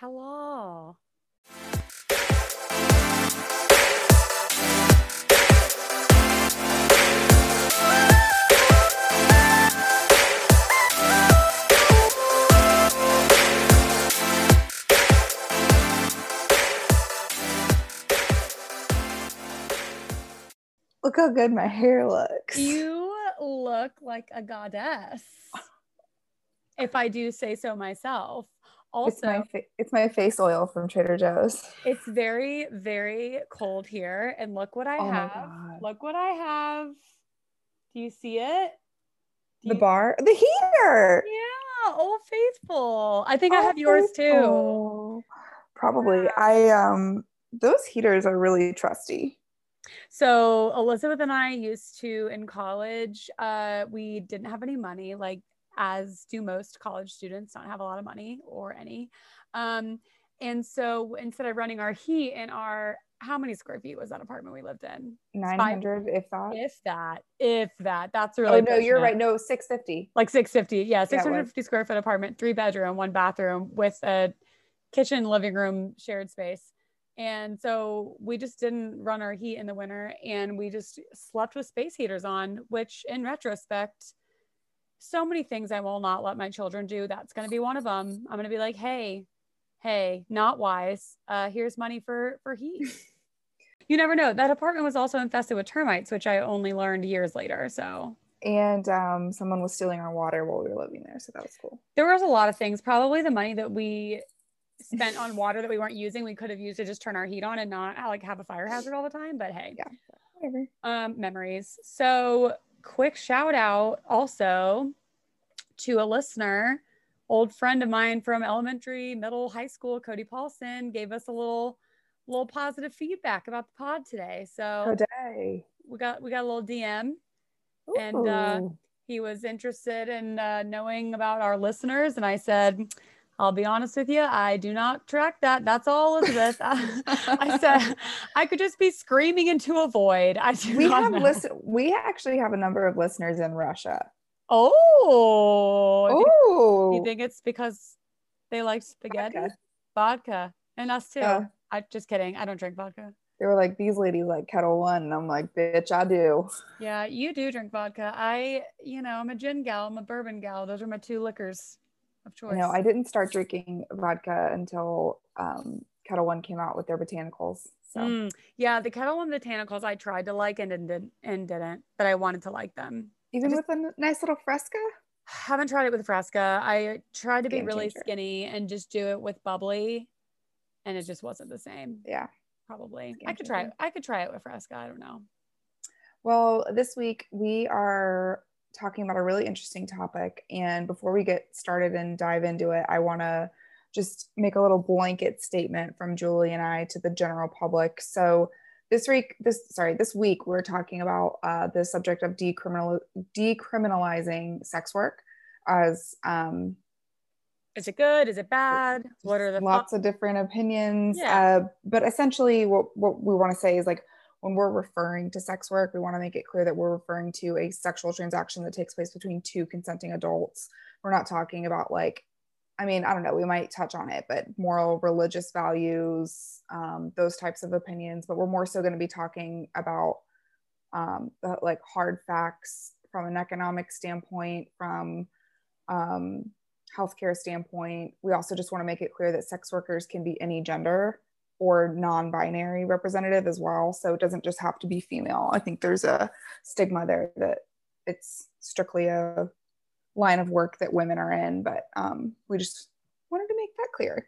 Hello. Look how good my hair looks. You look like a goddess. If I do say so myself. Also, it's my fa- it's my face oil from Trader Joe's. It's very, very cold here. And look what I Oh have. Look what I have. Do you see it? Do The you- bar, the heater. Yeah, Old Faithful. I think I Oh, have yours too. Probably. I um those heaters are really trusty. So Elizabeth and I used to in college, uh, we didn't have any money, like as do most college students, don't have a lot of money or any. Um, and so instead of running our heat in our how many square feet was that apartment we lived in? Nine hundred, if that. If that, if that, that's really oh no, you're it. right. No, six fifty. like 650 yeah was. 650 square foot apartment three bedroom one bathroom with a kitchen living room shared space and so we just didn't run our heat in the winter and we just slept with space heaters on which in retrospect so many things i will not let my children do that's going to be one of them i'm going to be like hey hey not wise. Uh here's money for for heat. You never know. That apartment was also infested with termites which i only learned years later so. And um someone was stealing our water while we were living there, so that was cool. there was a lot of things. Probably the money that we spent on water that we weren't using we could have used to just turn our heat on and not like have a fire hazard all the time but hey. Yeah. Whatever. um memories. So quick shout out also to a listener old friend of mine from elementary middle high school cody paulson gave us a little little positive feedback about the pod today. So Today. we got we got a little dm And, uh, he was interested in uh, knowing about our listeners. And i said i'll be honest with you i do not track that. That's all elizabeth. I said i could just be screaming into a void. I do we have listen we actually have a number of listeners in Russia. oh do, you- Oh, you think it's because they like spaghetti? Vodka. vodka, and us too. Yeah. i just kidding. I don't drink vodka. They were like these ladies like Ketel One, and I'm like, bitch, I do. yeah you do drink vodka. I you know i'm a gin gal. I'm a bourbon gal. Those are my two liquors of choice No, I didn't start drinking vodka until um, Ketel One came out with their botanicals. So Mm, yeah, the Ketel One botanicals I tried to like and didn't and didn't, but I wanted to like them. even just- with a nice little fresca. Haven't tried it with Fresca. I tried to be really changer. skinny and just do it with bubbly, and it just wasn't the same. Yeah. Probably. Game I could try. changer. I could try it with Fresca. I don't know. Well, this week we are talking about a really interesting topic. And before we get started and dive into it, I want to just make a little blanket statement from Julie and I to the general public. So this week, this sorry, this week we're talking about uh, the subject of decriminal decriminalizing sex work as um, Is it good? Is it bad? What are the lots of different opinions Yeah. uh, but essentially what, what we want to say is like when we're referring to sex work we want to make it clear that we're referring to a sexual transaction that takes place between two consenting adults we're not talking about like i mean i don't know we might touch on it but moral religious values um, those types of opinions but we're more so going to be talking about um, the, like hard facts from an economic standpoint from um, healthcare standpoint. We also just want to make it clear that sex workers can be any gender or non-binary representative as well. So it doesn't just have to be female. I think there's a stigma there that it's strictly a line of work that women are in, but um, we just wanted to make that clear.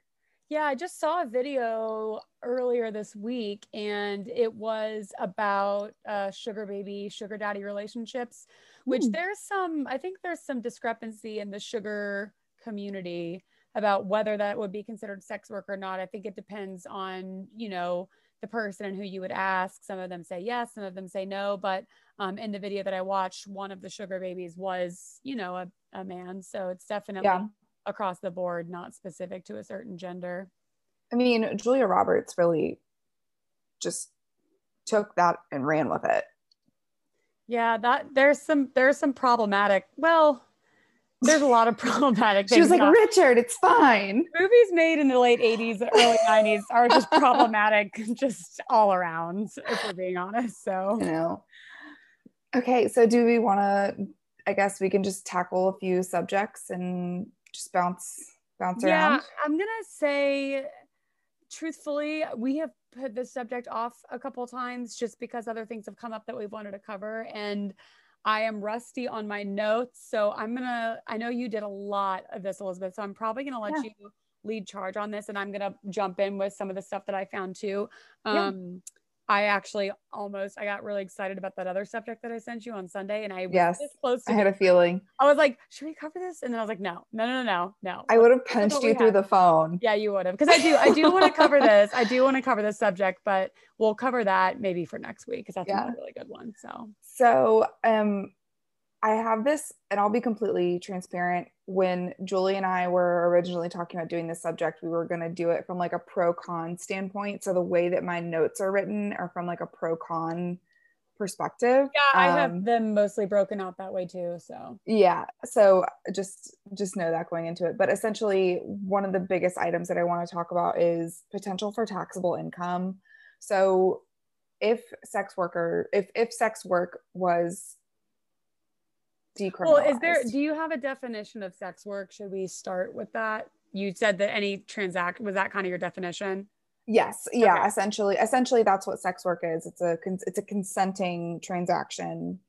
Yeah, I just saw a video earlier this week, and it was about uh, sugar baby, sugar daddy relationships, which Hmm. there's some, I think there's some discrepancy in the sugar community about whether that would be considered sex work or not. I think it depends on, you know, the person and who you would ask. Some of them say yes, some of them say no. But um, in the video that I watched, one of the sugar babies was, you know, a, a man. So it's definitely Yeah. across the board, not specific to a certain gender. I mean, Julia Roberts really just took that and ran with it. Yeah, that there's some there's some problematic. Well, there's a lot of problematic things. She was like, about- Richard, it's fine. movies made in the late 80s, early 90s are just problematic just all around, if we're being honest. So You know. Okay, so do we want to? I guess we can just tackle a few subjects and just bounce bounce yeah, around. I'm gonna say truthfully, we have put this subject off a couple times just because other things have come up that we've wanted to cover. And I am rusty on my notes. So I'm gonna I know you did a lot of this, Elizabeth. So I'm probably gonna let Yeah. you lead charge on this and I'm gonna jump in with some of the stuff that I found too. Yeah. Um, I actually almost I got really excited about that other subject that I sent you on Sunday and I was Yes, this close to I had a feeling I was like, should we cover this? And then I was like, no, no, no, no, no. I would have punched you through have. the phone. Yeah, you would have. Because I do, I do want to cover this. I do want to cover this subject, but we'll cover that maybe for next week because that's Yeah. a really good one. So So, um, I have this, and I'll be completely transparent. When Julie and I were originally talking about doing this subject, we were going to do it from like a pro con standpoint. So the way that my notes are written are from like a pro con perspective. yeah, I Um, have them mostly broken out that way too. So yeah so just just know that going into it but essentially one of the biggest items that i want to talk about is potential for taxable income so if sex worker if if sex work was decriminalized well, is there? Do you have a definition of sex work? Should we start with that? You said that any transact was that kind of your definition. yes yeah Okay. essentially essentially that's what sex work is it's a it's a consenting transaction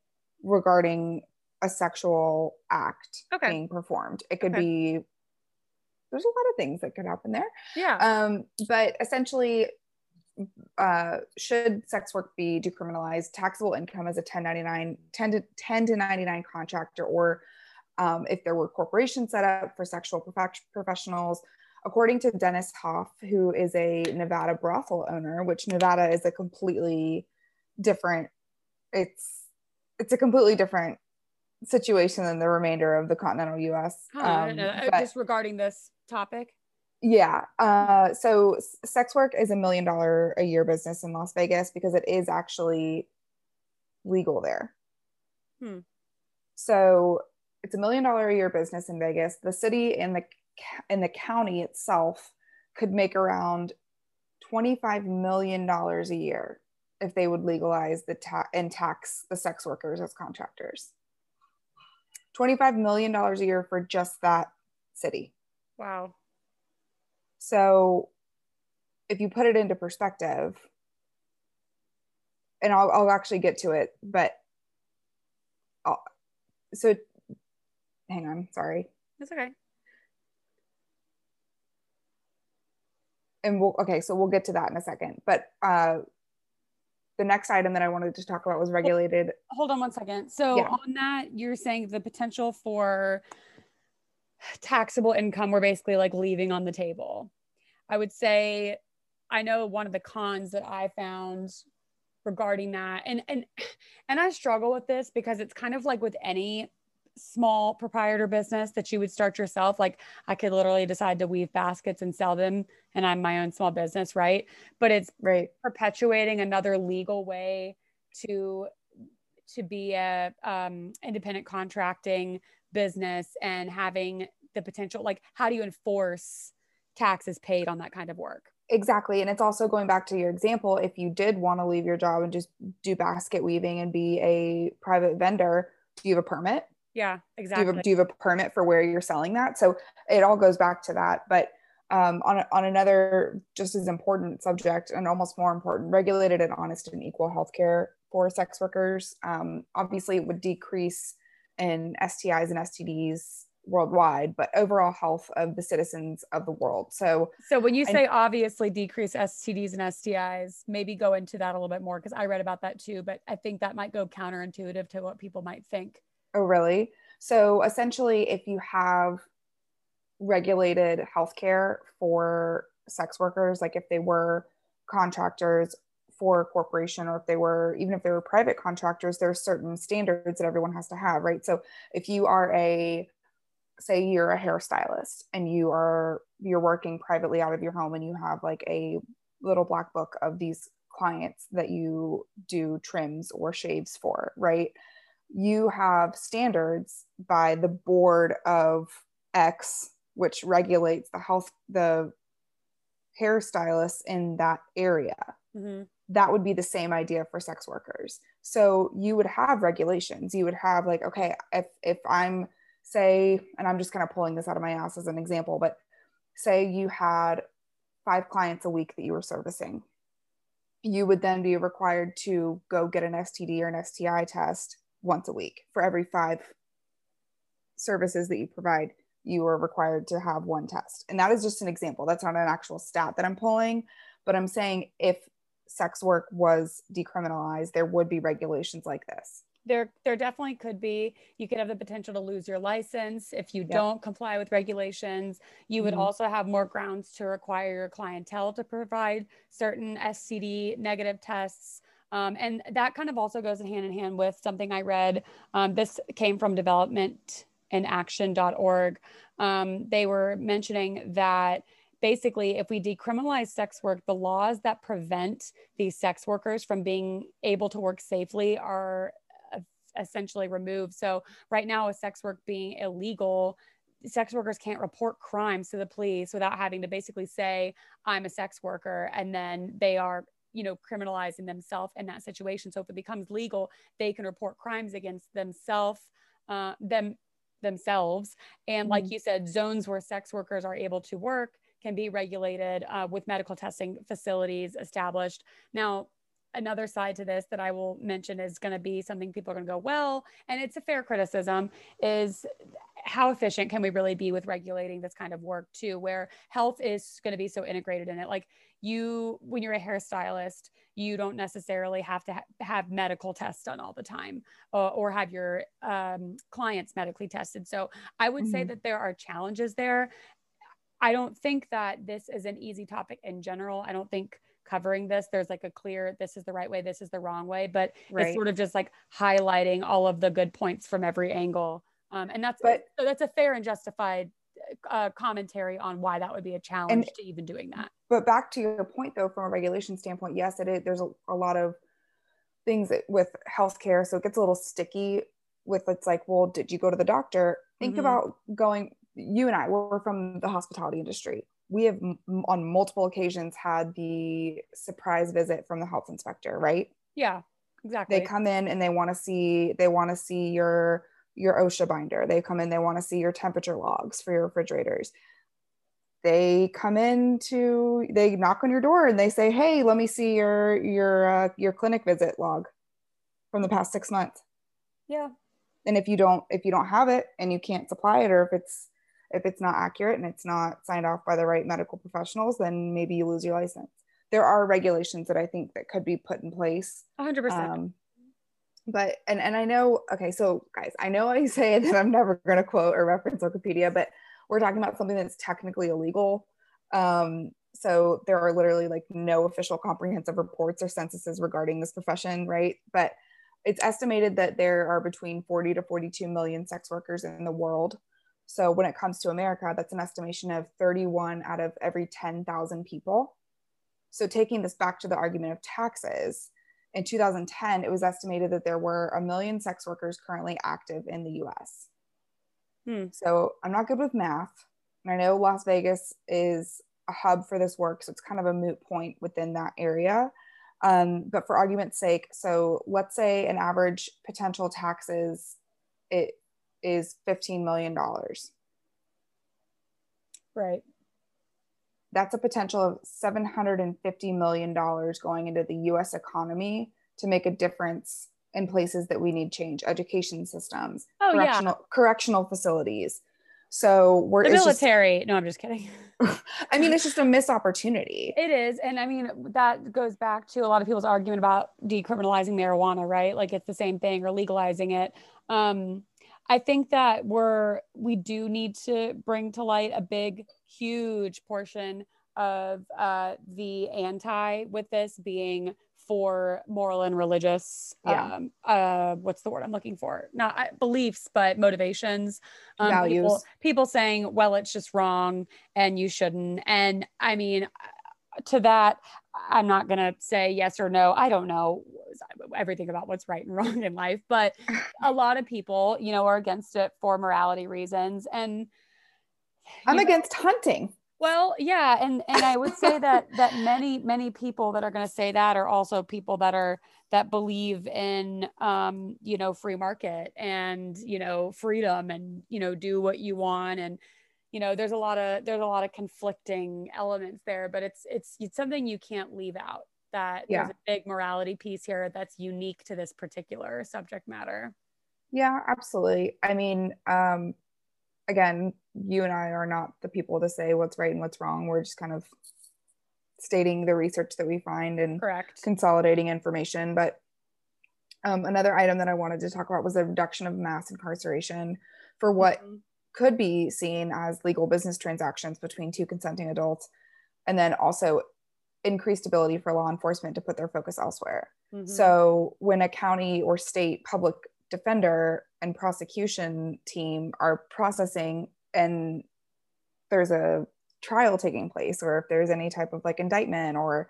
regarding a sexual act Okay. being performed it could Okay. be there's a lot of things that could happen there Yeah. Um, but essentially, uh, should sex work be decriminalized, taxable income as a 1099, 10 to 10 to 99 contractor, or um, if there were corporations set up for sexual prof- professionals, according to Dennis Hof, who is a Nevada brothel owner, which Nevada is a completely different, it's it's a completely different situation than the remainder of the continental U.S. Huh, didn't Um, but- just regarding this topic. Yeah. Uh, so sex work is a million dollar a year business in Las Vegas because it is actually legal there. Hmm. So it's a million dollar a year business in Vegas. The city and the and the county itself could make around twenty five million dollars a year if they would legalize the ta- and tax the sex workers as contractors. Twenty five million dollars a year for just that city. Wow. So if you put it into perspective, and I'll, I'll actually get to it, but I'll, so hang on, sorry. That's okay. And we'll, okay, so we'll get to that in a second. But uh, the next item that I wanted to talk about was regulated. hold on one second. So Yeah. on that, you're saying the potential for taxable income we're basically like leaving on the table. I would say I know one of the cons that I found regarding that and and and I struggle with this because it's kind of like with any small proprietor business that you would start yourself like I could literally decide to weave baskets and sell them and I'm my own small business, right? But it's Right. perpetuating another legal way to to be a um, independent contracting business and having the potential like how do you enforce taxes paid on that kind of work Exactly. And it's also going back to your example. If you did want to leave your job and just do basket weaving and be a private vendor, do you have a permit? yeah do you, exactly have do you have a permit for where you're selling that? So it all goes back to that. But um, on, on another just as important subject and almost more important, regulated and honest and equal healthcare for sex workers. Um, obviously, it would decrease in STIs and STDs worldwide, but overall health of the citizens of the world. So so when you I- say obviously decrease stds and stis maybe go into that a little bit more because i read about that too but i think that might go counterintuitive to what people might think Oh, really? So essentially, if you have regulated healthcare for sex workers, like if they were contractors for a corporation or if they were, even if they were private contractors, there are certain standards that everyone has to have, right? So if you are a, say you're a hairstylist and you are, you're working privately out of your home and you have like a little black book of these clients that you do trims or shaves for, right? you have standards by the board of X, which regulates the health, the hairstylists in that area. Mm-hmm. That would be the same idea for sex workers. So you would have regulations. You would have like, okay, if if I'm say, and I'm just kind of pulling this out of my ass as an example, but say you had five clients a week that you were servicing, you would then be required to go get an STD or an STI test once a week for every five services that you provide you are required to have one test. And that is just an example. That's not an actual stat that I'm pulling, but I'm saying if sex work was decriminalized, there would be regulations like this. There, there definitely could be. You could have the potential to lose your license if you yep. don't comply with regulations. You would mm-hmm. also have more grounds to require your clientele to provide certain std negative tests. Um, and that kind of also goes hand in hand with something I read. Um, this came from development and action.org, um, they were mentioning that basically if we decriminalize sex work the laws that prevent these sex workers from being able to work safely are essentially removed so right now with sex work being illegal sex workers can't report crimes to the police without having to basically say i'm a sex worker and then they are you know criminalizing themselves in that situation so if it becomes legal they can report crimes against themselves uh, them themselves. And like mm-hmm. you said, zones where sex workers are able to work can be regulated uh, with medical testing facilities established. Now, another side to this that I will mention is going to be something people are going to go, well, and it's a fair criticism, is how efficient can we really be with regulating this kind of work too, where health is going to be so integrated in it. Like you, when you're a hairstylist, you don't necessarily have to ha- have medical tests done all the time uh, or have your um, clients medically tested. So I would mm-hmm. say that there are challenges there. I don't think that this is an easy topic in general. I don't think covering this there's like a clear this is the right way this is the wrong way but right. it's sort of just like highlighting all of the good points from every angle um, and that's but, so that's a fair and justified uh, commentary on why that would be a challenge and, to even doing that. But back to your point, though, from a regulation standpoint, yes, it is. There's a, a lot of things with healthcare, so it gets a little sticky. With it's like, well, did you go to the doctor? Think mm-hmm. about going. You and I, we're from the hospitality industry. We have on multiple occasions had the surprise visit from the health inspector, right? Yeah, exactly. They come in and they want to see. They want to see your your OSHA binder. They come in, they want to see your temperature logs for your refrigerators. They come in to, they knock on your door and they say, "Hey, let me see your your uh, your clinic visit log from the past six months." Yeah. And if you don't if you don't have it and you can't supply it, or if it's if it's not accurate and it's not signed off by the right medical professionals, then maybe you lose your license. There are regulations that I think that could be put in place. 100%. Um, but and and I know okay so guys I know I say that I'm never going to quote or reference Wikipedia but we're talking about something that's technically illegal um, so there are literally like no official comprehensive reports or censuses regarding this profession right but it's estimated that there are between 40 to 42 million sex workers in the world so when it comes to America that's an estimation of 31 out of every 10,000 people so taking this back to the argument of taxes in 2010, it was estimated that there were a million sex workers currently active in the US. Hmm. So I'm not good with math. And I know Las Vegas is a hub for this work. So it's kind of a moot point within that area. Um, but for argument's sake, so let's say an average potential taxes it is $15 million. Right. That's a potential of $750 million going into the US economy to make a difference in places that we need change education systems oh, correctional, yeah. correctional facilities. So we're the military just, no i'm just kidding. I mean it's just a missed opportunity. It is. And i mean that goes back to a lot of people's argument about decriminalizing marijuana right? Like it's the same thing or legalizing it. Um I think that we're we do need to bring to light a big, huge portion of uh, the anti with this being for moral and religious yeah. um, uh, what's the word i'm looking for? Not uh, beliefs but motivations um, values. people, people saying well it's just wrong and you shouldn't. And i mean to that, I'm not going to say yes or no. I don't know everything about what's right and wrong in life, but a lot of people, you know, are against it for morality reasons. And I'm know, against hunting. Well, yeah, and and I would say that that many many people that are going to say that are also people that are that believe in um you know free market and you know freedom and you know do what you want and you know there's a lot of there's a lot of conflicting elements there but it's it's it's something you can't leave out that yeah. there's a big morality piece here that's unique to this particular subject matter. Yeah absolutely. I mean um again you and i are not the people to say what's right and what's wrong. We're just kind of stating the research that we find and correct. consolidating information but um, another item that i wanted to talk about was the reduction of mass incarceration for what mm-hmm could be seen as legal business transactions between two consenting adults, and then also increased ability for law enforcement to put their focus elsewhere. Mm-hmm. So, when a county or state public defender and prosecution team are processing and there's a trial taking place, or if there's any type of like indictment or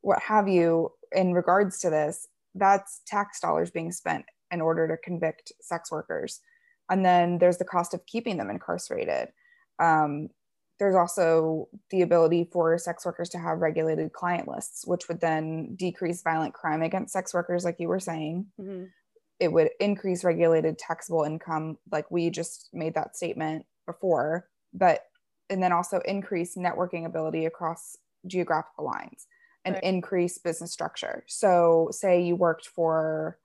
what have you in regards to this, that's tax dollars being spent in order to convict sex workers and then there's the cost of keeping them incarcerated um, there's also the ability for sex workers to have regulated client lists which would then decrease violent crime against sex workers like you were saying mm-hmm. it would increase regulated taxable income like we just made that statement before but and then also increase networking ability across geographical lines and right. increase business structure so say you worked for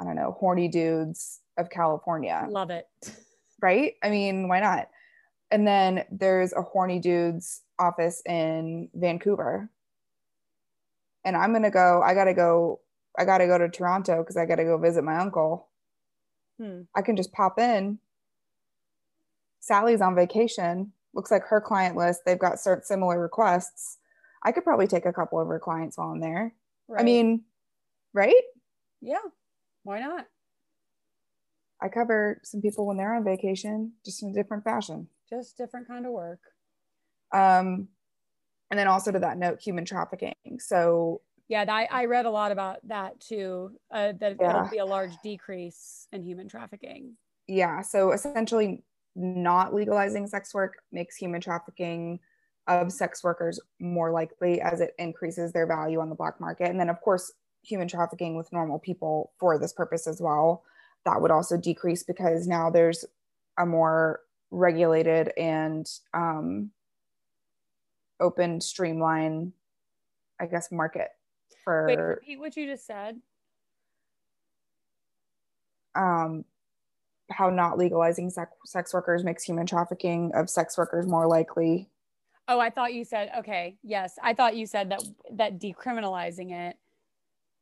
i don't know horny dudes of California. Love it. Right? I mean, why not? And then there's a horny dude's office in Vancouver. And I'm going to go, I got to go, I got to go to Toronto because I got to go visit my uncle. Hmm. I can just pop in. Sally's on vacation. Looks like her client list, they've got certain similar requests. I could probably take a couple of her clients while I'm there. Right. I mean, right? Yeah. Why not? I cover some people when they're on vacation, just in a different fashion. Just different kind of work. Um, and then also to that note, human trafficking. So yeah, I, I read a lot about that too. Uh, that yeah. it'll be a large decrease in human trafficking. Yeah. So essentially, not legalizing sex work makes human trafficking of sex workers more likely as it increases their value on the black market. And then, of course, human trafficking with normal people for this purpose as well that would also decrease because now there's a more regulated and um, open streamline i guess market for Wait, repeat what you just said. Um, how not legalizing sex, sex workers makes human trafficking of sex workers more likely. Oh i thought you said okay yes i thought you said that that decriminalizing it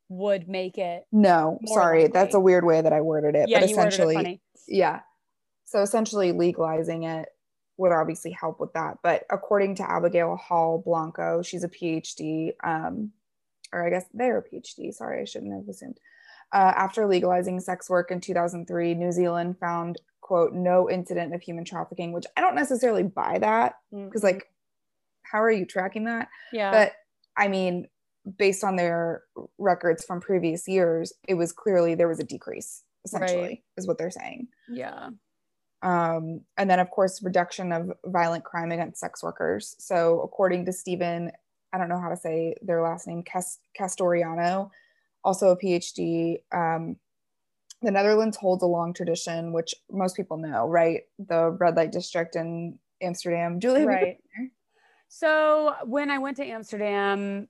would make it no sorry likely. that's a weird way that i worded it yeah, but essentially yeah. So essentially legalizing it would obviously help with that but according to abigail hall blanco she's a phd um, or i guess they're a phd sorry i shouldn't have assumed. Uh, after legalizing sex work in 2003 new zealand found quote no incident of human trafficking which i don't necessarily buy that because mm-hmm. like how are you tracking that? Yeah. But i mean based on their records from previous years, it was clearly there was a decrease, essentially, right. is what they're saying. Yeah. Um, and then, of course, reduction of violent crime against sex workers. So, according to Stephen, I don't know how to say their last name, Castoriano, also a PhD. Um, the Netherlands holds a long tradition, which most people know, right? The red light district in Amsterdam. Julie, right. So when I went to Amsterdam,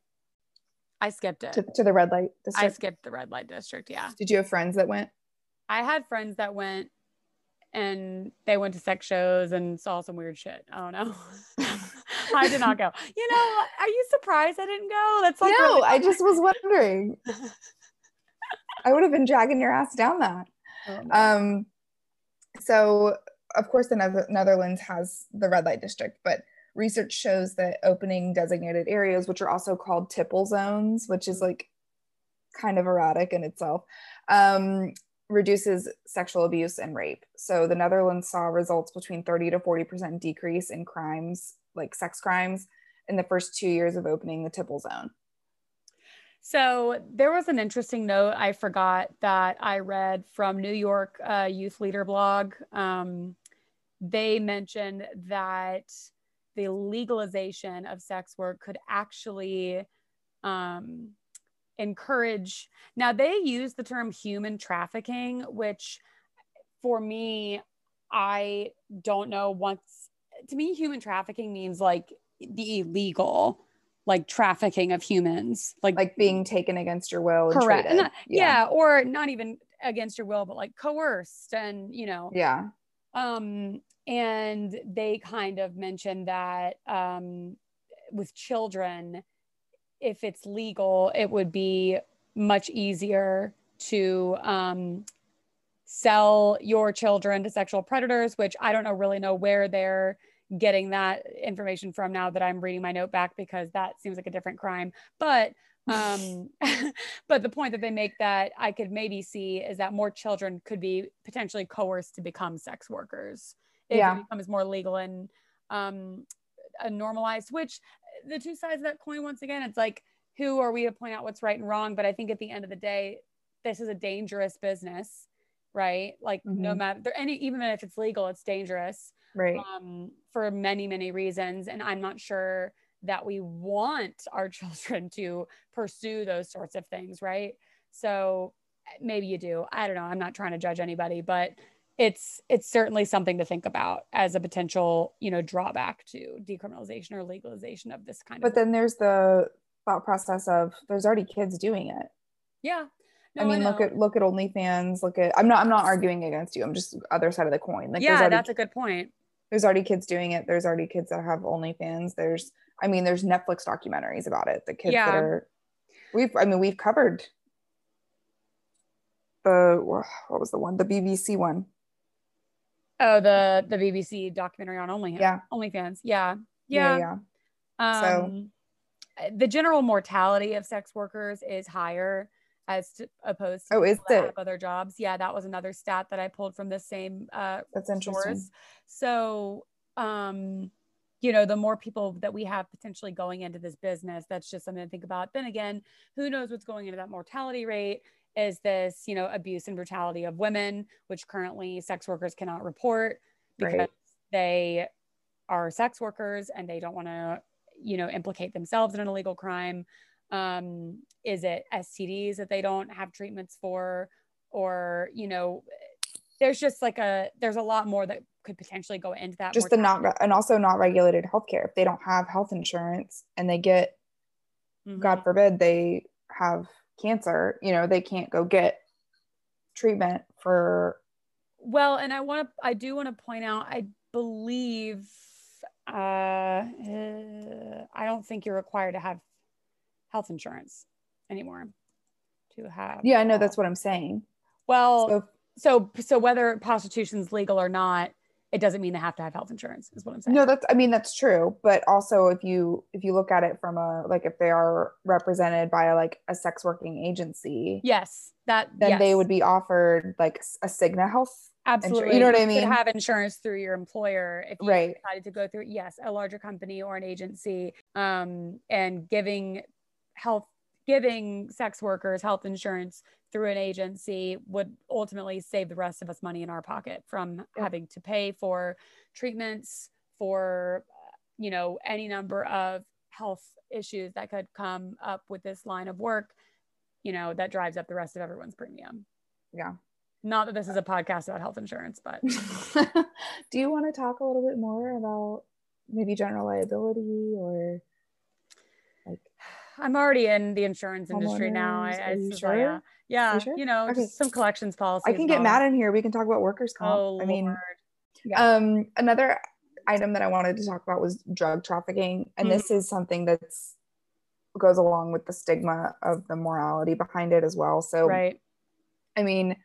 I skipped it. To, to the red light district? I skipped the red light district. Yeah. Did you have friends that went? I had friends that went and they went to sex shows and saw some weird shit. I don't know. I did not go. You know, are you surprised I didn't go? That's like no. I just was wondering. I would have been dragging your ass down that. Oh, um, so of course the Netherlands has the red light district, but research shows that opening designated areas, which are also called tipple zones, which is like kind of erotic in itself, um, reduces sexual abuse and rape. So the Netherlands saw results between 30 to 40% decrease in crimes, like sex crimes, in the first two years of opening the tipple zone so there was an interesting note I forgot that I read from New York uh, Youth Leader blog. Um, they mentioned that the legalization of sex work could actually um, encourage. Now they use the term human trafficking, which for me, I don't know. Once to me, human trafficking means like the illegal like trafficking of humans, like like being taken against your will. correct. Not, yeah. yeah, or not even against your will, but like coerced and you know. Yeah. Um, and they kind of mentioned that um, with children, if it's legal, it would be much easier to um, sell your children to sexual predators, which I don't know really know where they're getting that information from now that I'm reading my note back because that seems like a different crime. But um but the point that they make that I could maybe see is that more children could be potentially coerced to become sex workers if yeah. it becomes more legal and um normalized which the two sides of that coin once again it's like who are we to point out what's right and wrong? But I think at the end of the day this is a dangerous business right? Like mm-hmm. no matter there any even if it's legal it's dangerous right. um, for many many reasons. And i'm not sure that we want our children to pursue those sorts of things right? So maybe you do. I don't know. I'm not trying to judge anybody but it's it's certainly something to think about as a potential you know drawback to decriminalization or legalization of this kind but of but then there's the thought process of there's already kids doing it yeah no, I mean, look at look at OnlyFans. Look at I'm not I'm not arguing against you. I'm just other side of the coin. Like, yeah, that's a good point there's already kids doing it. There's already kids that have OnlyFans. There's, I mean, there's Netflix documentaries about it. The kids yeah. that are, we've, I mean, we've covered the, what was the one? The BBC one. Oh, the the BBC documentary on Only yeah OnlyFans. Yeah, yeah, yeah. yeah. Um, so the general mortality of sex workers is higher as to, opposed to oh, is it? other jobs. Yeah, that was another stat that I pulled from the same uh, That's interesting. Source. So, um, you know, the more people that we have potentially going into this business, that's just something to think about. Then again, who knows what's going into that mortality rate? Is this, you know, abuse and brutality of women, which currently sex workers cannot report because right. they are sex workers and they don't want to, you know, implicate themselves in an illegal crime um, is it stds that they don't have treatments for or you know there's just like a there's a lot more that could potentially go into that just the not and also not regulated healthcare if they don't have health insurance and they get mm-hmm. god forbid they have cancer you know they can't go get treatment for well and i want to i do want to point out i believe uh, uh i don't think you're required to have health insurance anymore to have. Yeah, I know that's what I'm saying. Well, so, so so whether prostitution's legal or not, it doesn't mean they have to have health insurance is what i'm saying no that's i mean that's true but also if you if you look at it from a like if they are represented by a, like a sex working agency yes that then yes. they would be offered like a cigna health absolutely you know what i mean have insurance through your employer if you right. decided to go through yes a larger company or an agency um, and giving health giving sex workers health insurance through an agency would ultimately save the rest of us money in our pocket from yeah. having to pay for treatments for uh, you know any number of health issues that could come up with this line of work you know that drives up the rest of everyone's premium yeah not that this is a podcast about health insurance but do you want to talk a little bit more about maybe general liability or I'm already in the insurance industry now. I, I sure? yeah, yeah you, sure? you know, okay. just some collections policies. I can get mad in here. We can talk about workers' comp. Oh, I mean, yeah. um, another item that I wanted to talk about was drug trafficking, and mm-hmm. this is something that's goes along with the stigma of the morality behind it as well. So, right. I mean,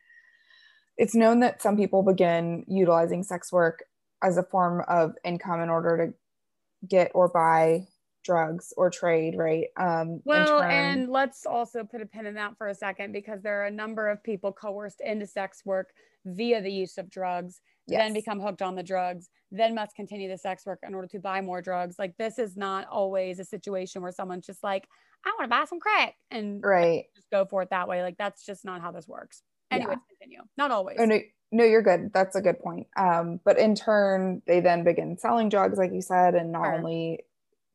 it's known that some people begin utilizing sex work as a form of income in order to get or buy drugs or trade, right? Um, well, and let's also put a pin in that for a second because there are a number of people coerced into sex work via the use of drugs. then become hooked on the drugs, then must continue the sex work in order to buy more drugs. Like this is not always a situation where someone's just like, I want to buy some crack and right just go for it that way. Like that's just not how this works. Anyway, Yeah. continue. Not always. Oh, no, no, you're good. That's a good point. Um, but in turn, they then begin selling drugs, like you said, and not Sure. only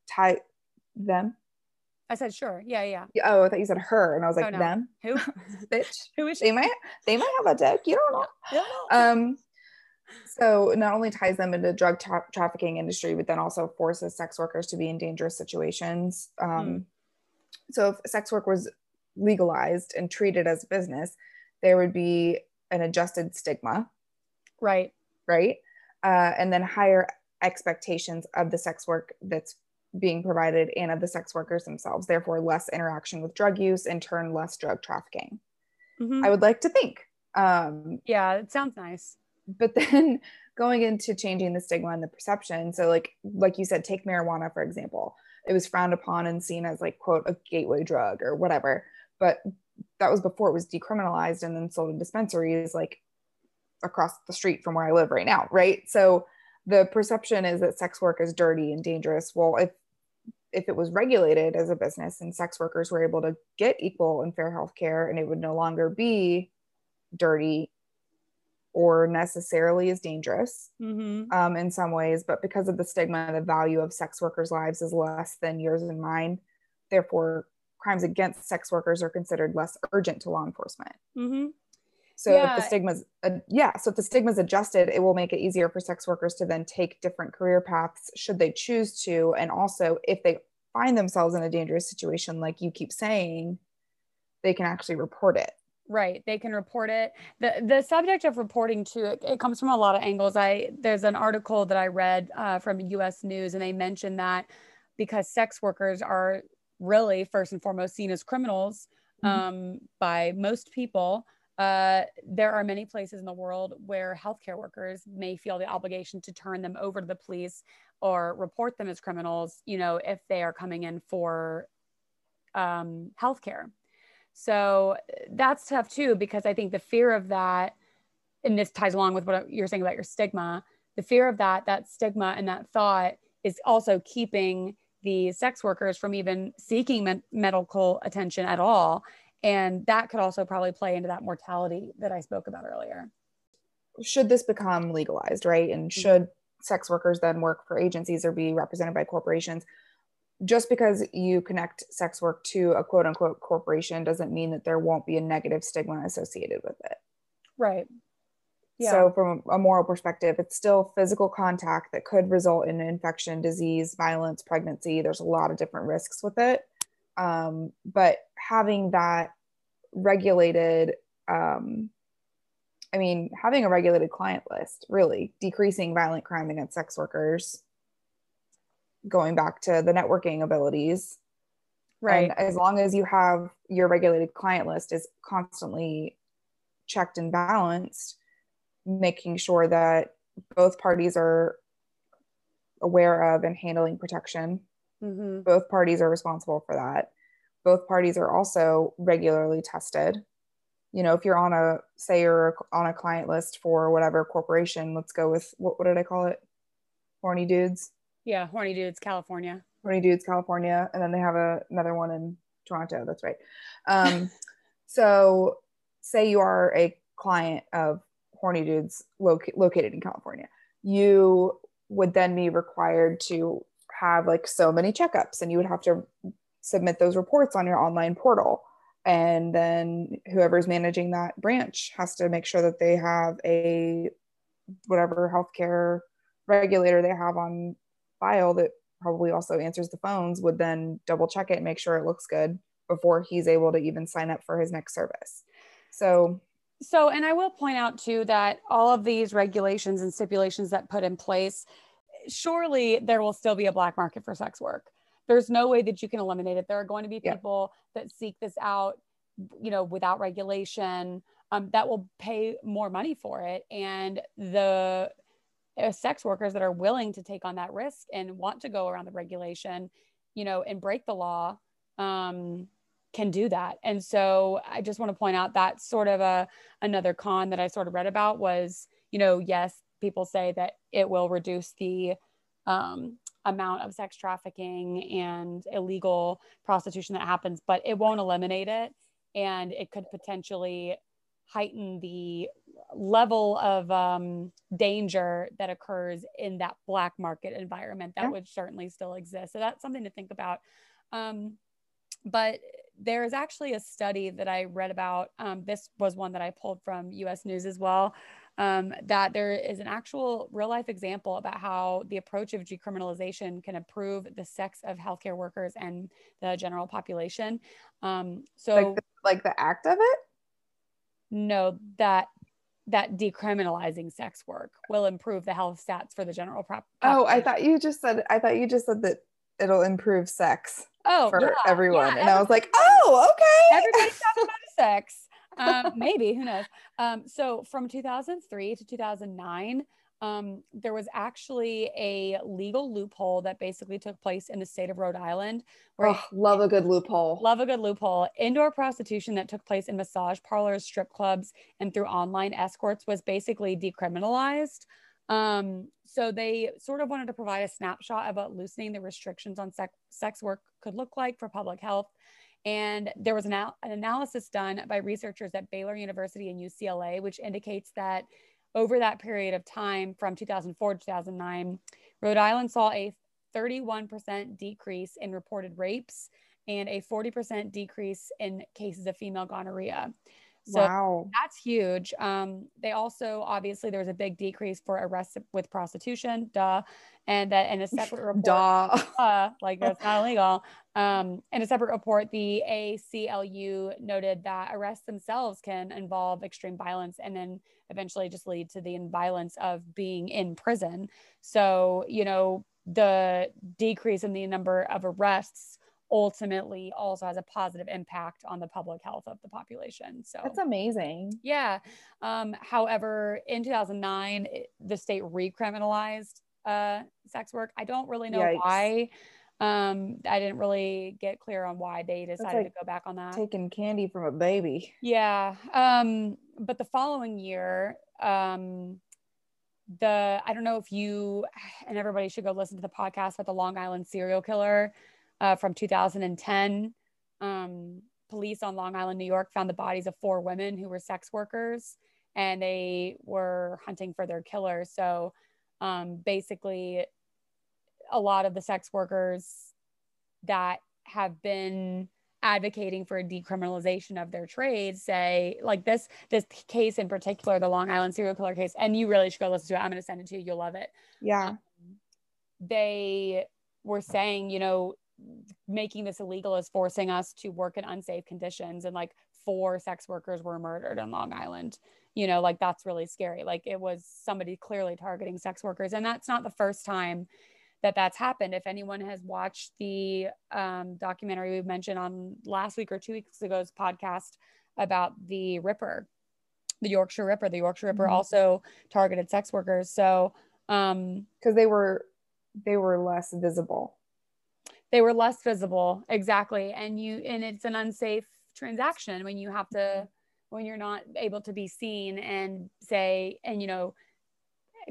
tie them. I said sure. Yeah, yeah. Oh, I thought you said her, and I was like Oh, no. them, Who? bitch. Who is she? They might, they might have a dick. You don't know. I don't know. Um, so not only ties them into drug tra- trafficking industry, but then also forces sex workers to be in dangerous situations. Um, So if sex work was legalized and treated as a business, there would be an adjusted stigma, right. right? Uh, and then higher expectations of the sex work that's being provided and of the sex workers themselves. Therefore, less interaction with drug use, in turn, less drug trafficking. Mhm. I would like to think. Um, yeah, it sounds nice. but then going into changing the stigma and the perception so like like you said take marijuana for example it was frowned upon and seen as like quote a gateway drug or whatever but that was before it was decriminalized and then sold in dispensaries like across the street from where i live right now right so the perception is that sex work is dirty and dangerous well if if it was regulated as a business and sex workers were able to get equal and fair health care and it would no longer be dirty or necessarily as dangerous Mm-hmm. um, in some ways, but because of the stigma, the value of sex workers' lives is less than yours and mine. Therefore, crimes against sex workers are considered less urgent to law enforcement. Mm-hmm. So if the stigma's uh, yeah, so if the stigma's adjusted, it will make it easier for sex workers to then take different career paths should they choose to, and also if they find themselves in a dangerous situation, like you keep saying, they can actually report it. Right. They can report it. The the subject of reporting too, it, it comes from a lot of angles. I there's an article that I read uh, from US News and they mentioned that because sex workers are really first and foremost seen as criminals Mhm. um, by most people. Uh, there are many places in the world where healthcare workers may feel the obligation to turn them over to the police or report them as criminals, you know, if they are coming in for um, healthcare. So that's tough too, because I think the fear of that, and this ties along with what you're saying about your stigma, the fear of that, that stigma and that thought is also keeping the sex workers from even seeking med- medical attention at all. And that could also probably play into that mortality that I spoke about earlier. should this become legalized, right? And mm-hmm. should sex workers then work for agencies or be represented by corporations? Just because you connect sex work to a quote unquote corporation doesn't mean that there won't be a negative stigma associated with it. Right. Yeah. So, from a moral perspective, it's still physical contact that could result in infection, disease, violence, pregnancy. There's a lot of different risks with it. Um, but having that regulated, um, I mean, having a regulated client list, really decreasing violent crime against sex workers, going back to the networking abilities. right. And as long as you have your regulated client list is constantly checked and balanced, making sure that both parties are aware of and handling protection. Hmm Both parties are responsible for that. Both parties are also regularly tested. You know, if you're on a, say you're on a client list for whatever corporation, let's go with, what, what did I call it? Horny Dudes. Yeah. Horny dudes, California. Horny Dudes, California, and then they have a, another one in Toronto. That's right. Um, so, say you are a client of Horny Dudes loca- located in California, you would then be required to have like so many checkups, and you would have to submit those reports on your online portal. And then whoever's managing that branch has to make sure that they have a whatever healthcare regulator they have on file that probably also answers the phones would then double check it and make sure it looks good before he's able to even sign up for his next service. So, So, and I will point out too that all of these regulations and stipulations that put in place, surely there will still be a black market for sex work. There's no way that you can eliminate it. There are going to be Yeah. people that seek this out, you know, without regulation, um, that will pay more money for it. And the uh, sex workers that are willing to take on that risk and want to go around the regulation, you know, and break the law, um, can do that. And so I just want to point out that sort of a another con that I sort of read about was, you know, yes, people say that it will reduce the um, amount of sex trafficking and illegal prostitution that happens, but it won't eliminate it. And it could potentially heighten the level of um, danger that occurs in that black market environment that yeah. would certainly still exist. So that's something to think about. Um, but there is actually a study that I read about. Um, this was one that I pulled from US News as well. Um, that there is an actual real life example about how the approach of decriminalization can improve the sex of healthcare workers and the general population. Um, so, like the, like the act of it? No, that that decriminalizing sex work will improve the health stats for the general prop. Oh, I thought you just said I thought you just said that it'll improve sex. Oh, for yeah, everyone, yeah, and I was like, oh, okay. Everybody's talking about sex. Um, maybe who knows? Um, so from 2003 to 2009, um, there was actually a legal loophole that basically took place in the state of Rhode Island. Where oh, love a good loophole. Love a good loophole. Indoor prostitution that took place in massage parlors, strip clubs, and through online escorts was basically decriminalized. Um, so they sort of wanted to provide a snapshot about loosening the restrictions on sex, sex work could look like for public health. And there was an, an analysis done by researchers at Baylor University and UCLA, which indicates that over that period of time from 2004 to 2009, Rhode Island saw a 31% decrease in reported rapes and a 40% decrease in cases of female gonorrhea. So wow. that's huge. Um, they also obviously there was a big decrease for arrests with prostitution, duh, and that in a separate report, duh, uh, like that's not illegal. Um, in a separate report, the ACLU noted that arrests themselves can involve extreme violence and then eventually just lead to the violence of being in prison. So you know the decrease in the number of arrests ultimately also has a positive impact on the public health of the population. So that's amazing. Yeah. Um, however, in 2009, it, the state recriminalized uh, sex work. I don't really know Yikes. why. Um, I didn't really get clear on why they decided like to go back on that. Taking candy from a baby. Yeah. Um, but the following year, um, the I don't know if you and everybody should go listen to the podcast about the Long Island serial killer uh, from 2010. Um, police on Long Island, New York found the bodies of four women who were sex workers and they were hunting for their killer. So um, basically, a lot of the sex workers that have been advocating for a decriminalization of their trade say like this this case in particular the long island serial killer case and you really should go listen to it i'm going to send it to you you'll love it yeah um, they were saying you know making this illegal is forcing us to work in unsafe conditions and like four sex workers were murdered in long island. You know like that's really scary. Like it was somebody clearly targeting sex workers and that's not the first time that that's happened. If anyone has watched the um, documentary we mentioned on last week or two weeks ago's podcast about the ripper the yorkshire ripper the yorkshire ripper mm-hmm. also targeted sex workers. So um because they were they were less visible they were less visible exactly. And you and it's an unsafe transaction when you have to when you're not able to be seen and say and you know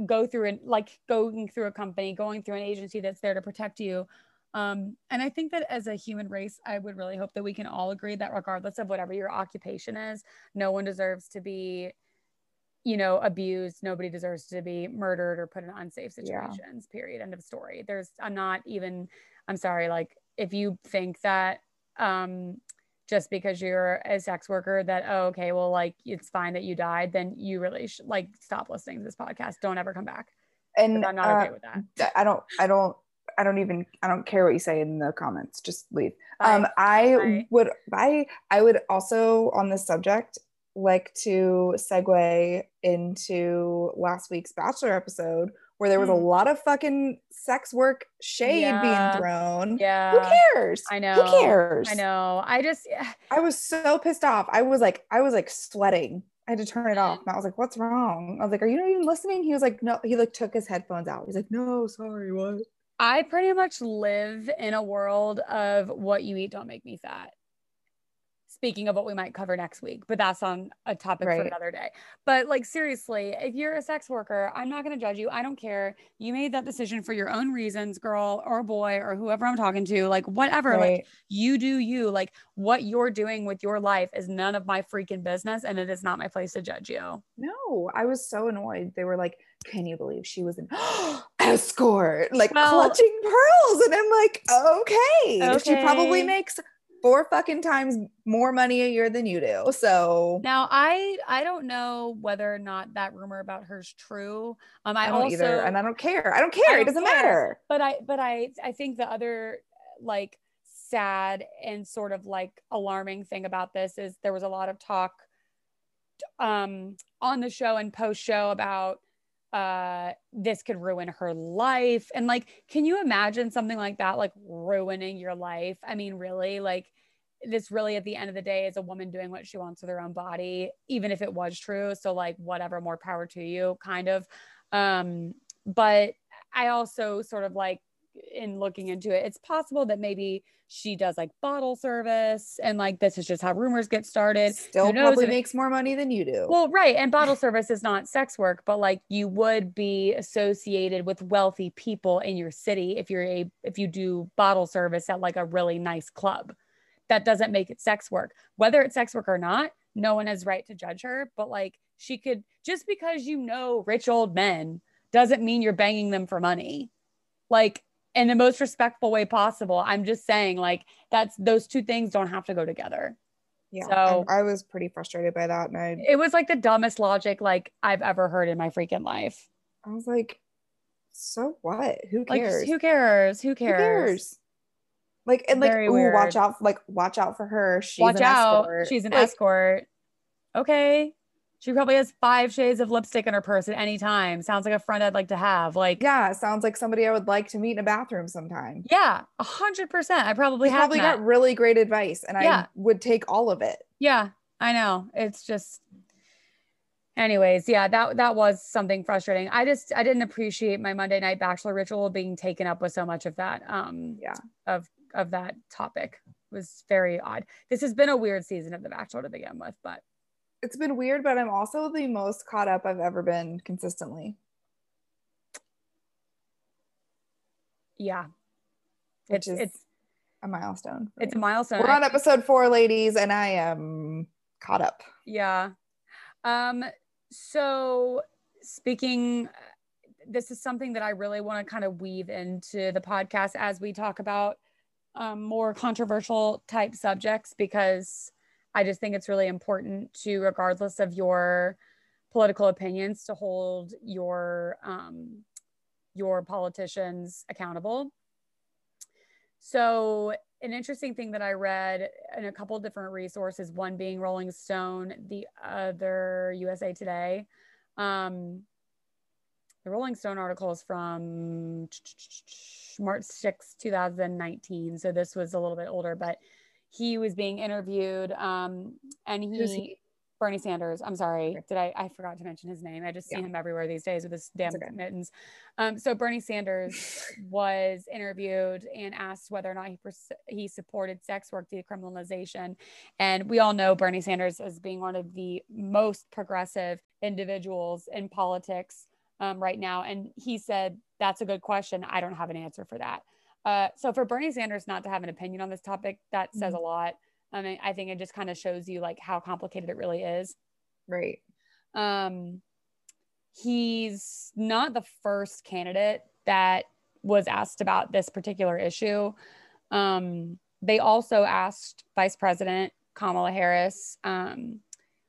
go through and like going through a company going through an agency that's there to protect you. Um, and i think that as a human race i would really hope that we can all agree that regardless of whatever your occupation is no one deserves to be you know abused. Nobody deserves to be murdered or put in unsafe situations yeah. period. End of story. There's i'm not even I'm sorry, like if you think that um, just because you're a sex worker that oh okay well like it's fine that you died then you really should like stop listening to this podcast. Don't ever come back. And i'm not uh, okay with that. i don't i don't i don't even i don't care what you say in the comments. Just leave. Bye. um i Bye. would i i would also on this subject like to segue into last week's bachelor episode where there was a hmm. lot of fucking sex work shade yeah. being thrown. Yeah. Who cares? I know. Who cares? I know. I just I was so pissed off. I was like, I was like sweating. I had to turn it off. And I was like, what's wrong? I was like, are you not even listening? He was like, no, he like took his headphones out. He's like, no, sorry, what? I pretty much live in a world of what you eat don't make me fat. Speaking of what we might cover next week, but that's on a topic Right. for another day. But like seriously, if you're a sex worker, I'm not going to judge you. I don't care. You made that decision for your own reasons, girl or boy or whoever I'm talking to, like whatever. Like you do you. Like what you're doing with your life is none of my freaking business and it is not my place to judge you. No, I was so annoyed. They were like, "Can you believe she was an escort?" Like Well- clutching pearls, and I'm like, "Okay, she probably makes four fucking times more money a year than you do." So Now I I don't know whether or not that rumor about her is true. Um I, I don't also either, and I don't care. I don't care. don't it doesn't care. matter. but i but i i think the other like sad and sort of like alarming thing about this is there was a lot of talk um on the show and post show about uh this could ruin her life and like can you imagine something like that like ruining your life i mean really like this really at the end of the day is a woman doing what she wants with her own body even if it was true so like whatever more power to you kind of um but I also sort of like in looking into it, it's possible that maybe she does like bottle service and like this is just how rumors get started. Still probably it- makes more money than you do. Well, right. And bottle service is not sex work, but like you would be associated with wealthy people in your city if you're a if you do bottle service at like a really nice club. That doesn't make it sex work. Whether it's sex work or not, no one has right to judge her. But like she could just because you know rich old men doesn't mean you're banging them for money. Like in the most respectful way possible. I'm just saying, like, that's those two things don't have to go together. yeah, so- I, I was pretty frustrated by that, and I It was like the dumbest logic like I've ever heard in my freaking life. I was like, "So what? Who Like cares? who cares? Who Who cares? Cares?" Like and like, Very ooh, watch out! Like, watch out for her. She's Watch an out. escort. She's an Like, escort. Okay. She probably has five shades of lipstick in her purse at any time. Sounds like a friend I'd like to have. Like, yeah, Yeah, sounds like somebody I would like to meet in a bathroom sometime. Yeah, a hundred percent. I probably have probably met. got really great advice, and Yeah. I would take all of it. Yeah, I know. It's just anyways, yeah, that that was something frustrating. I just I didn't appreciate my Monday night bachelor ritual being taken up with so much of that um Yeah. of of that topic. It was very odd. This has been a weird season of The Bachelor to begin with, but It's been weird, but I'm also the most caught up I've ever been consistently. yeah. Which It's is it's A milestone. it's a milestone. We're on episode four, ladies, and I am caught up. Yeah. Um, so speaking, this is something that I really want to kind of weave into the podcast as we talk about um, more controversial type subjects because I just think it's really important to, regardless of your political opinions, to hold your um, your politicians accountable. So, an interesting thing that I read in a couple different resources, one being Rolling Stone, the other USA Today. Um, the Rolling Stone article is from March 6, 2019. So this was a little bit older, but he was being interviewed um, and he, he? Bernie Sanders. I'm sorry. Did I? I forgot to mention his name. I just see him everywhere these days with his damn okay. mittens. Um, so Bernie Sanders was interviewed and asked whether or not he pers- he supported sex work decriminalization, and we all know Bernie Sanders as being one of the most progressive individuals in politics um, right now. And he said, "That's a good question. I don't have an answer for that." Uh, so for Bernie Sanders not to have an opinion on this topic, that says a lot. I mean, I think it just kind of shows you like how complicated it really is. Right. Um, he's not the first candidate that was asked about this particular issue. Um, they also asked Vice President Kamala Harris um,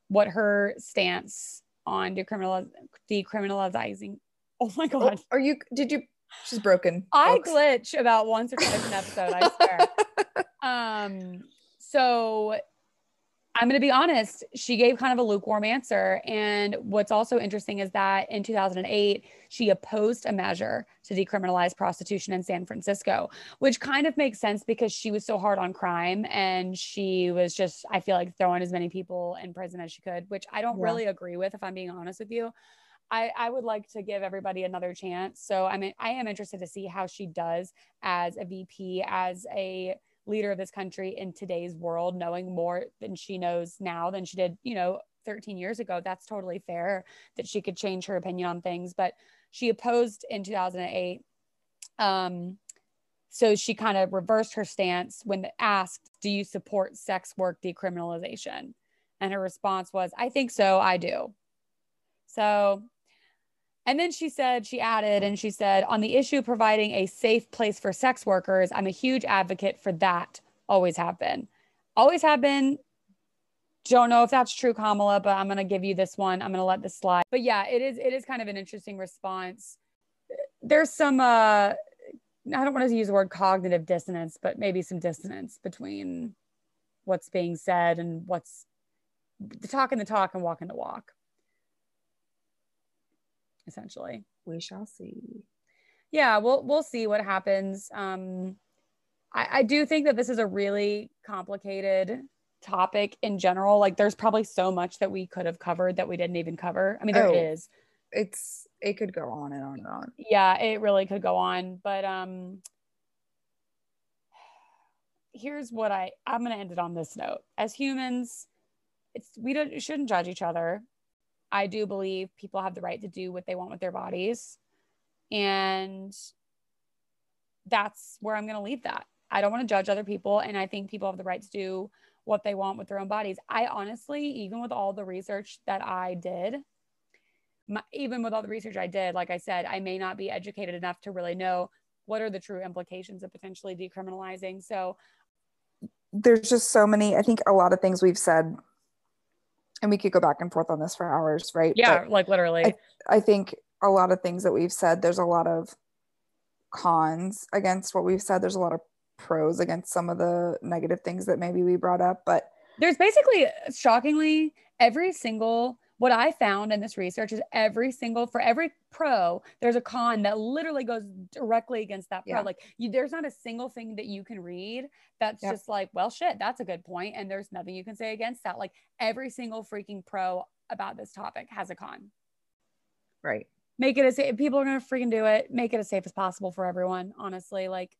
what her stance on decriminaliz- decriminalizing. Oh my Oh, God. are you? Did you? She's broken. I folks. glitch about once or twice an episode, I swear. um, so I'm going to be honest, she gave kind of a lukewarm answer. And what's also interesting is that in 2008, she opposed a measure to decriminalize prostitution in San Francisco, which kind of makes sense because she was so hard on crime and she was just, I feel like, throwing as many people in prison as she could, which I don't Yeah. really agree with, if I'm being honest with you. I, I would like to give everybody another chance. So I mean, I am interested to see how she does as a VP, as a leader of this country in today's world, knowing more than she knows now than she did, you know, 13 years ago. That's totally fair that she could change her opinion on things. But she opposed in 2008. Um, so she kind of reversed her stance when asked, Do you support sex work decriminalization? And her response was, I think so. I do. So, and then she said, she added, and she said, on the issue of providing a safe place for sex workers, I'm a huge advocate for that. Always have been. Always have been. Don't know if that's true, Kamala, but I'm to give you this one. I'm to let this slide. But yeah, it is, it is kind of an interesting response. There's some, uh, I don't want to use the word cognitive dissonance, but maybe some dissonance between what's being said and what's the talking the talk and walking the walk. Essentially. We shall see. Yeah, we'll we'll see what happens. Um I, I do think that this is a really complicated topic in general. Like there's probably so much that we could have covered that we didn't even cover. I mean, there oh, is. It's it could go on and on and on. Yeah, it really could go on. But um here's what I I'm gonna end it on this note. As humans, it's we don't shouldn't judge each other. I do believe people have the right to do what they want with their bodies. And that's where I'm going to leave that. I don't want to judge other people. And I think people have the right to do what they want with their own bodies. I honestly, even with all the research that I did, my, even with all the research I did, like I said, I may not be educated enough to really know what are the true implications of potentially decriminalizing. So there's just so many, I think a lot of things we've said and we could go back and forth on this for hours, right? Yeah, but like literally. I, I think a lot of things that we've said, there's a lot of cons against what we've said. There's a lot of pros against some of the negative things that maybe we brought up, but there's basically shockingly every single what I found in this research is every single for every pro, there's a con that literally goes directly against that pro. Yeah. Like you, there's not a single thing that you can read that's yep. just like, well, shit, that's a good point, and there's nothing you can say against that. Like every single freaking pro about this topic has a con. Right. Make it as people are gonna freaking do it. Make it as safe as possible for everyone. Honestly, like.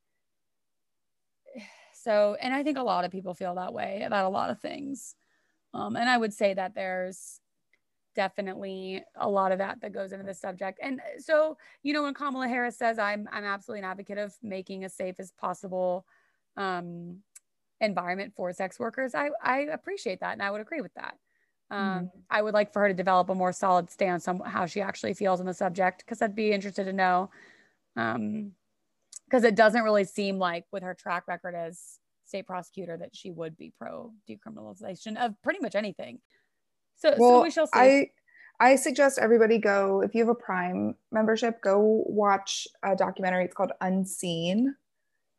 So, and I think a lot of people feel that way about a lot of things. Um, and I would say that there's definitely a lot of that that goes into the subject. And so, you know, when Kamala Harris says I'm I'm absolutely an advocate of making as safe as possible um, environment for sex workers, I I appreciate that and I would agree with that. Um, mm I would like for her to develop a more solid stance on how she actually feels on the subject because I'd be interested to know. Um, because it doesn't really seem like with her track record as state prosecutor that she would be pro decriminalization of pretty much anything. So, well, so we shall see. I I suggest everybody go if you have a Prime membership, go watch a documentary. It's called Unseen.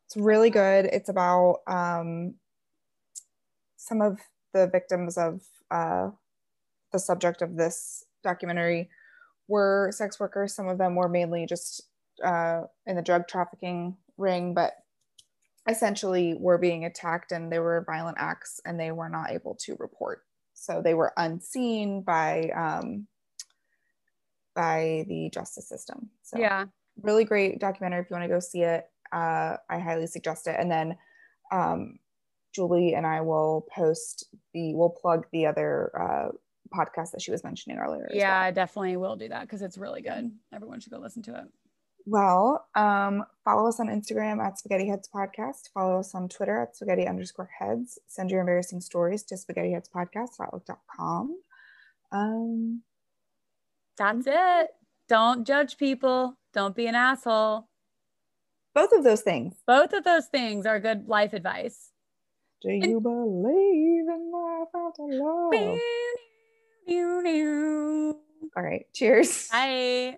It's really good. It's about um, some of the victims of uh, the subject of this documentary were sex workers. Some of them were mainly just uh, in the drug trafficking ring, but essentially were being attacked and they were violent acts and they were not able to report so they were unseen by um, by the justice system. So yeah, really great documentary. If you want to go see it, uh, I highly suggest it. And then um, Julie and I will post the we'll plug the other uh, podcast that she was mentioning earlier. Yeah, well. I definitely will do that because it's really good. Everyone should go listen to it. Well, um, follow us on Instagram at Spaghetti Heads Podcast. Follow us on Twitter at spaghetti underscore heads. Send your embarrassing stories to spaghetti heads podcast outlook.com. Um, That's it. Don't judge people. Don't be an asshole. Both of those things. Both of those things are good life advice. Do you and- believe in life after love? All right. Cheers. Bye.